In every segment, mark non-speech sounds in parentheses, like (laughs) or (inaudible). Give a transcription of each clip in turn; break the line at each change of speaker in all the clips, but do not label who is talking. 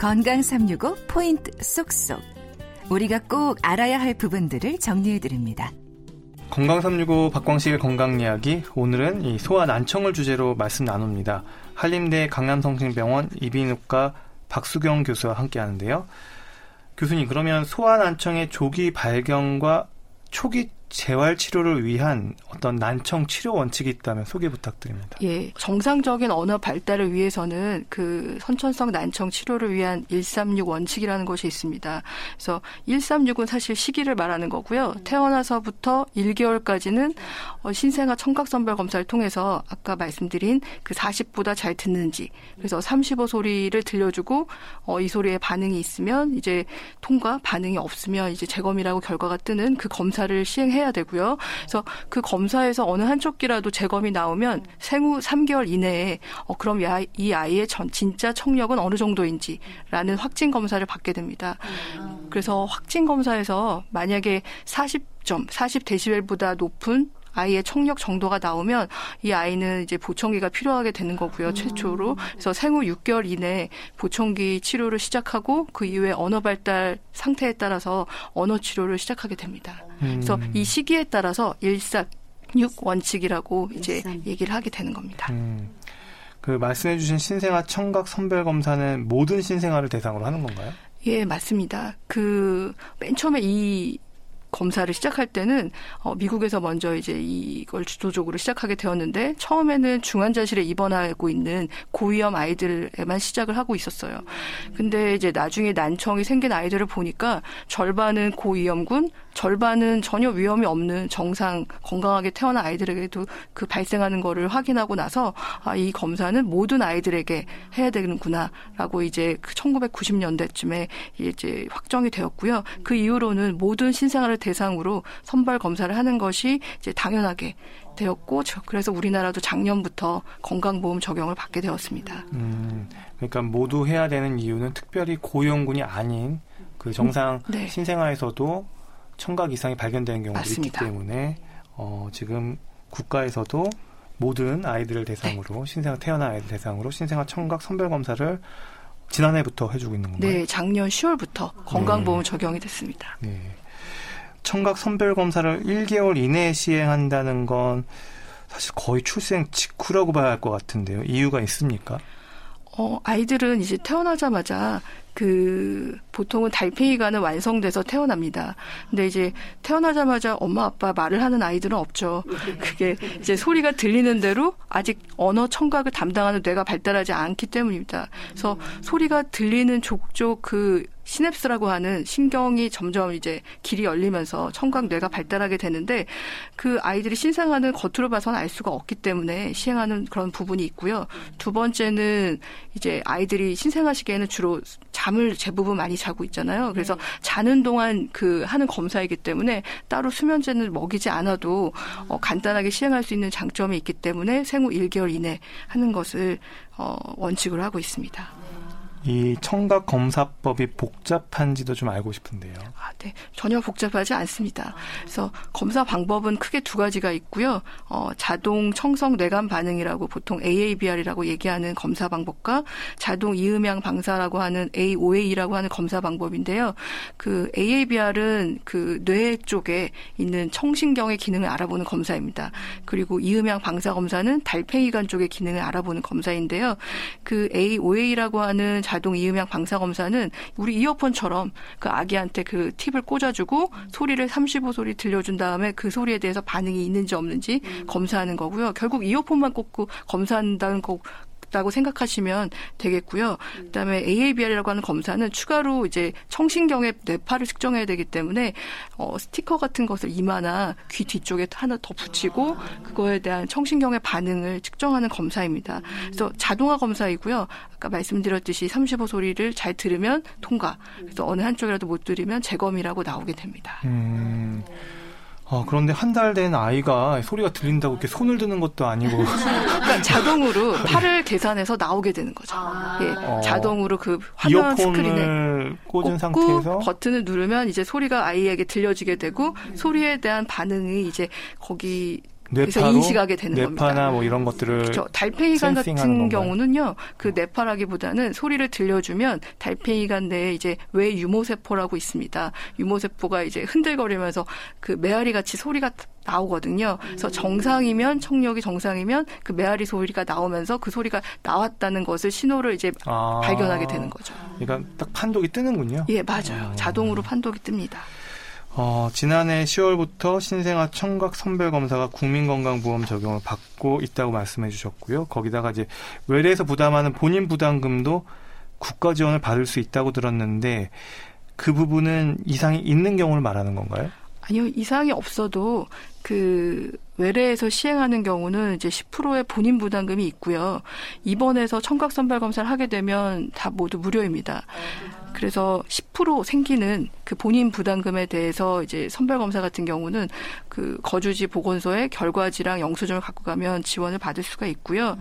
건강 365 포인트 쏙쏙. 우리가 꼭 알아야 할 부분들을 정리해 드립니다.
건강 365 박광식의 건강 이야기 오늘은 이 소아 난청을 주제로 말씀 나눕니다. 한림대 강남성심병원 이비인후과 박수경 교수와 함께 하는데요. 교수님 그러면 소아 난청의 조기 발견과 초기 재활 치료를 위한 어떤 난청 치료 원칙이 있다면 소개 부탁드립니다.
예, 정상적인 언어 발달을 위해서는 그 선천성 난청 치료를 위한 136 원칙이라는 것이 있습니다. 그래서 136은 사실 시기를 말하는 거고요. 태어나서부터 1개월까지는 어, 신생아 청각 선별 검사를 통해서 아까 말씀드린 그 40보다 잘 듣는지 그래서 35 소리를 들려주고 어, 이 소리에 반응이 있으면 이제 통과 반응이 없으면 이제 재검이라고 결과가 뜨는 그 검사를 시행해 해야 되고요. 그래서 그 검사에서 어느 한쪽 귀라도 재검이 나오면 생후 3개월 이내에 어 그럼 이 아이의 전 진짜 청력은 어느 정도인지라는 확진 검사를 받게 됩니다. 그래서 확진 검사에서 만약에 40점, 40데시벨보다 높은 아이의 청력 정도가 나오면 이 아이는 이제 보청기가 필요하게 되는 거고요. 최초로. 그래서 생후 6개월 이내에 보청기 치료를 시작하고 그 이후에 언어 발달 상태에 따라서 언어 치료를 시작하게 됩니다. 음. 그래서 이 시기에 따라서 일삭 6 원칙이라고 이제 얘기를 하게 되는 겁니다. 음.
그 말씀해주신 신생아 청각 선별 검사는 모든 신생아를 대상으로 하는 건가요?
예, 맞습니다. 그 맨 처음에 이 검사를 시작할 때는 어, 미국에서 먼저 이제 이걸 주도적으로 시작하게 되었는데 처음에는 중환자실에 입원하고 있는 고위험 아이들에만 시작을 하고 있었어요. 근데 이제 나중에 난청이 생긴 아이들을 보니까 절반은 고위험군, 절반은 전혀 위험이 없는 정상 건강하게 태어난 아이들에게도 그 발생하는 거를 확인하고 나서 아, 이 검사는 모든 아이들에게 해야 되는구나라고 이제 그 1990년대쯤에 이제 확정이 되었고요. 그 이후로는 모든 신생아를 대상으로 선발 검사를 하는 것이 이제 당연하게 되었고 그래서 우리나라도 작년부터 건강보험 적용을 받게 되었습니다. 음,
그러니까 모두 해야 되는 이유는 특별히 고위험군이 아닌 그 정상 네. 신생아에서도 청각 이상이 발견되는 경우도 맞습니다. 있기 때문에 어, 지금 국가에서도 모든 아이들을 대상으로 네. 신생아 태어난 아이들 대상으로 신생아 청각 선별 검사를 지난해부터 해주고 있는 건가요?
네, 작년 10월부터 건강보험 네. 적용이 됐습니다. 네.
청각 선별 검사를 1개월 이내에 시행한다는 건 사실 거의 출생 직후라고 봐야 할 것 같은데요. 이유가 있습니까?
어, 아이들은 이제 태어나자마자 그 보통은 달팽이관은 완성돼서 태어납니다. 근데 이제 태어나자마자 엄마 아빠 말을 하는 아이들은 없죠. 그게 이제 소리가 들리는 대로 아직 언어 청각을 담당하는 뇌가 발달하지 않기 때문입니다. 그래서 소리가 들리는 족족 그 시냅스라고 하는 신경이 점점 이제 길이 열리면서 청각 뇌가 발달하게 되는데 그 아이들이 신생아는 겉으로 봐서는 알 수가 없기 때문에 시행하는 그런 부분이 있고요. 두 번째는 이제 아이들이 신생아 시기에는 주로 잠을 대부분 많이 자고 있잖아요. 그래서 네. 자는 동안 그 하는 검사이기 때문에 따로 수면제는 먹이지 않아도 어, 간단하게 시행할 수 있는 장점이 있기 때문에 생후 1개월 이내 하는 것을 어, 원칙으로 하고 있습니다.
이 청각 검사법이 복잡한지도 좀 알고 싶은데요.
아, 네. 전혀 복잡하지 않습니다. 그래서 검사 방법은 크게 두 가지가 있고요. 어, 자동 청성 뇌관 반응이라고 보통 AABR이라고 얘기하는 검사 방법과 자동 이음양 방사라고 하는 AOA라고 하는 검사 방법인데요. 그 AABR은 그 뇌 쪽에 있는 청신경의 기능을 알아보는 검사입니다. 그리고 이음양 방사 검사는 달팽이관 쪽의 기능을 알아보는 검사인데요. 그 AOA라고 하는 자동 이음향 방사 검사는 우리 이어폰처럼 그 아기한테 그 팁을 꽂아주고 소리를 35 소리 들려준 다음에 그 소리에 대해서 반응이 있는지 없는지 음. 검사하는 거고요. 결국 이어폰만 꽂고 검사한다는 거 있다고 생각하시면 되겠고요. 그다음에 AABR이라고 하는 검사는 추가로 이제 청신경의 뇌파를 측정해야 되기 때문에 어, 스티커 같은 것을 이마나 귀 뒤쪽에 하나 더 붙이고 그거에 대한 청신경의 반응을 측정하는 검사입니다. 그래서 자동화 검사이고요. 아까 말씀드렸듯이 35 소리를 잘 들으면 통과. 그래서 어느 한쪽이라도 못 들으면 재검이라고 나오게 됩니다. 음.
아, 그런데 한 달 된 아이가 소리가 들린다고 이렇게 손을 드는 것도 아니고. (laughs)
그러니까 자동으로 팔을 계산해서 나오게 되는 거죠. 아. 예, 어. 자동으로 그 화면 스크린에
꽂은 상태에서
버튼을 누르면 이제 소리가 아이에게 들려지게 되고 소리에 대한 반응이 이제 거기 그래서 인식하게 되는
뇌파나
겁니다.
뇌파나 뭐 이런 것들을
그렇죠. 달팽이관 같은
건가요?
경우는요. 그 뇌파라기보다는 소리를 들려주면 달팽이관 내에 이제 외 유모세포라고 있습니다. 유모세포가 이제 흔들거리면서 그 메아리 같이 소리가 나오거든요. 그래서 정상이면 청력이 정상이면 그 메아리 소리가 나오면서 그 소리가 나왔다는 것을 신호를 이제
아.
발견하게 되는 거죠.
그러니까 딱 판독이 뜨는군요.
예, 맞아요.
어.
자동으로 판독이 뜹니다.
어, 지난해 10월부터 신생아 청각 선별 검사가 국민건강보험 적용을 받고 있다고 말씀해 주셨고요. 거기다가 이제 외래에서 부담하는 본인 부담금도 국가 지원을 받을 수 있다고 들었는데 그 부분은 이상이 있는 경우를 말하는 건가요?
아니요, 이상이 없어도 그 외래에서 시행하는 경우는 이제 10%의 본인 부담금이 있고요. 입원해서 청각 선발 검사를 하게 되면 다 모두 무료입니다. 그래서 10% 생기는 그 본인 부담금에 대해서 이제 선발 검사 같은 경우는 그 거주지 보건소에 결과지랑 영수증을 갖고 가면 지원을 받을 수가 있고요.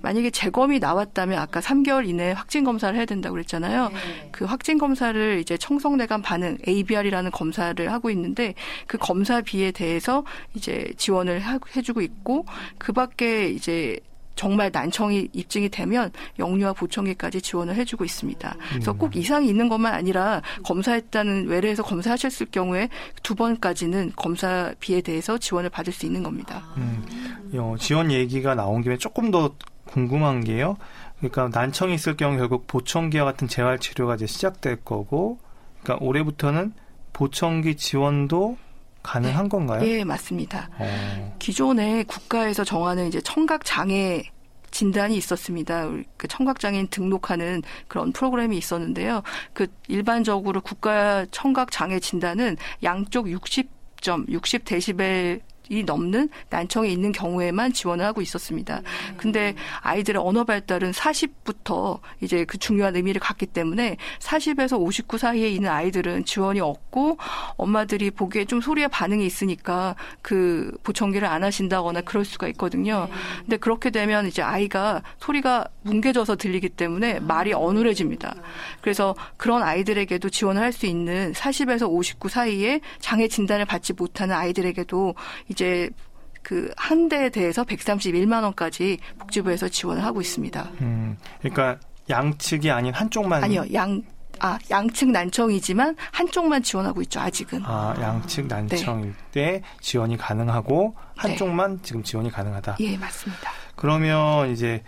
만약에 재검이 나왔다면 아까 3개월 이내에 확진 검사를 해야 된다고 그랬잖아요. 그 확진 검사를 이제 청성내관 반응 ABR이라는 검사를 하고 있는데 그 검사비에 대해서 이제 지원을 하- 해주고 있고 그 밖에 이제 정말 난청이 입증이 되면 영유아 보청기까지 지원을 해주고 있습니다. 그래서 꼭 이상이 있는 것만 아니라 검사했다는 외래에서 검사하셨을 경우에 두 번까지는 검사비에 대해서 지원을 받을 수 있는 겁니다.
음, 어, 지원 얘기가 나온 김에 조금 더 궁금한 게요. 그러니까 난청이 있을 경우 결국 보청기와 같은 재활 치료가 이제 시작될 거고, 그러니까 올해부터는 보청기 지원도 가능한 건가요?
예, 맞습니다.
어,
기존에 국가에서 정하는 이제 청각 장애 진단이 있었습니다. 그 청각 장애인 등록하는 그런 프로그램이 있었는데요. 그 일반적으로 국가 청각 장애 진단은 양쪽 60점, 60 데시벨 이 넘는 난청이 있는 경우에만 지원을 하고 있었습니다. 근데 아이들의 언어 발달은 40부터 이제 그 중요한 의미를 갖기 때문에 40에서 59 사이에 있는 아이들은 지원이 없고 엄마들이 보기에 좀 소리에 반응이 있으니까 그 보청기를 안 하신다거나 그럴 수가 있거든요. 근데 그렇게 되면 이제 아이가 소리가 뭉개져서 들리기 때문에 말이 어눌해집니다. 그래서 그런 아이들에게도 지원을 할 수 있는 40에서 59 사이에 장애 진단을 받지 못하는 아이들에게도 이제 그 한 대에 대해서 131만 원까지 복지부에서 지원을 하고 있습니다.
음, 그러니까 양측이 아닌 한쪽만
아니요, 양, 아, 양측 난청이지만 한쪽만 지원하고 있죠, 아직은.
아, 양측 난청일 때 지원이 가능하고 한쪽만 지금 지원이 가능하다.
예, 맞습니다.
그러면 이제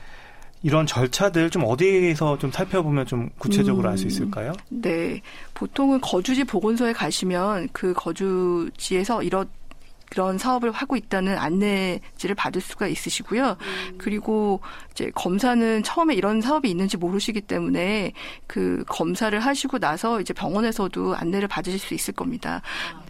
이런 절차들 좀 어디에서 좀 살펴보면 좀 구체적으로 알수
음.
있을까요?
네. 보통은 거주지 보건소에 가시면 그 거주지에서 이런 그런 사업을 하고 있다는 안내지를 받을 수가 있으시고요. 그리고 이제 검사는 처음에 이런 사업이 있는지 모르시기 때문에 그 검사를 하시고 나서 이제 병원에서도 안내를 받으실 수 있을 겁니다.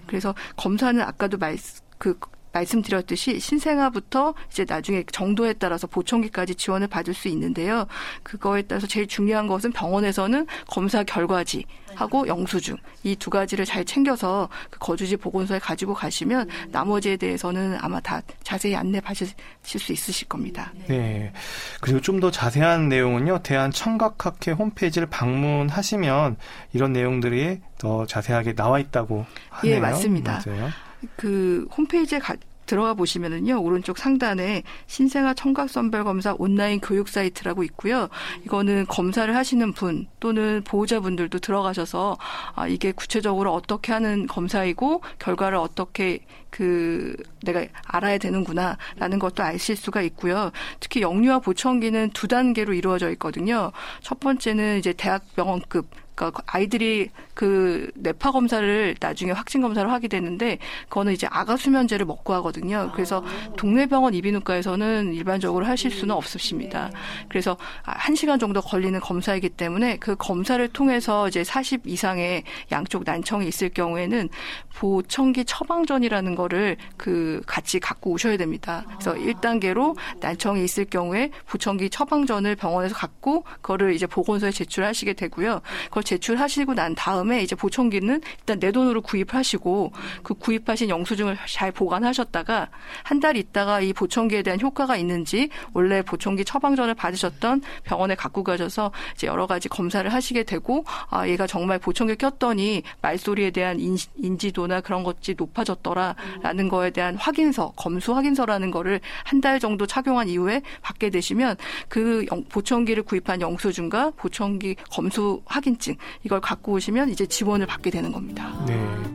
그래서 검사는 아까도 말, 그 말씀드렸듯이 신생아부터 이제 나중에 정도에 따라서 보청기까지 지원을 받을 수 있는데요. 그거에 따라서 제일 중요한 것은 병원에서는 검사 결과지 하고 영수증 이 두 가지를 잘 챙겨서 그 거주지 보건소에 가지고 가시면 나머지에 대해서는 아마 다 자세히 안내 받으실 수 있으실 겁니다.
네. 그리고 좀 더 자세한 내용은요, 대한 청각학회 홈페이지를 방문하시면 이런 내용들이 더 자세하게 나와 있다고 하네요.
예, 맞습니다.
맞아요.
그 홈페이지에 가, 들어가 보시면은요 오른쪽 상단에 신생아 청각 선별 검사 온라인 교육 사이트라고 있고요. 이거는 검사를 하시는 분 또는 보호자분들도 들어가셔서 아 이게 구체적으로 어떻게 하는 검사이고 결과를 어떻게 그 내가 알아야 되는구나라는 것도 아실 수가 있고요. 특히 영유아 보청기는 두 단계로 이루어져 있거든요. 첫 번째는 이제 대학병원급 그러니까 아이들이 그 뇌파 검사를 나중에 확진 검사를 하게 되는데 그거는 이제 아가 수면제를 먹고 하거든요. 그래서 동네 병원 이비인후과에서는 일반적으로 하실 수는 없으십니다. 그래서 한 시간 정도 걸리는 검사이기 때문에 그 검사를 통해서 이제 40 이상의 양쪽 난청이 있을 경우에는 보청기 처방전이라는 거를 그 같이 갖고 오셔야 됩니다. 그래서 1단계로 난청이 있을 경우에 보청기 처방전을 병원에서 갖고 그거를 이제 보건소에 제출하시게 되고요. 그걸 제출하시고 난 다음에 이제 보청기는 일단 내 돈으로 구입하시고 그 구입하신 영수증을 잘 보관하셨다가 한 달 있다가 이 보청기에 대한 효과가 있는지 원래 보청기 처방전을 받으셨던 병원에 갖고 가셔서 이제 여러 가지 검사를 하시게 되고 아 얘가 정말 보청기 꼈더니 말소리에 대한 인, 인지도나 그런 것이 높아졌더라라는 거에 대한 확인서, 검수 확인서라는 거를 한 달 정도 착용한 이후에 받게 되시면 그 보청기를 구입한 영수증과 보청기 검수 확인증 이걸 갖고 오시면 이제 지원을 받게 되는 겁니다.
네.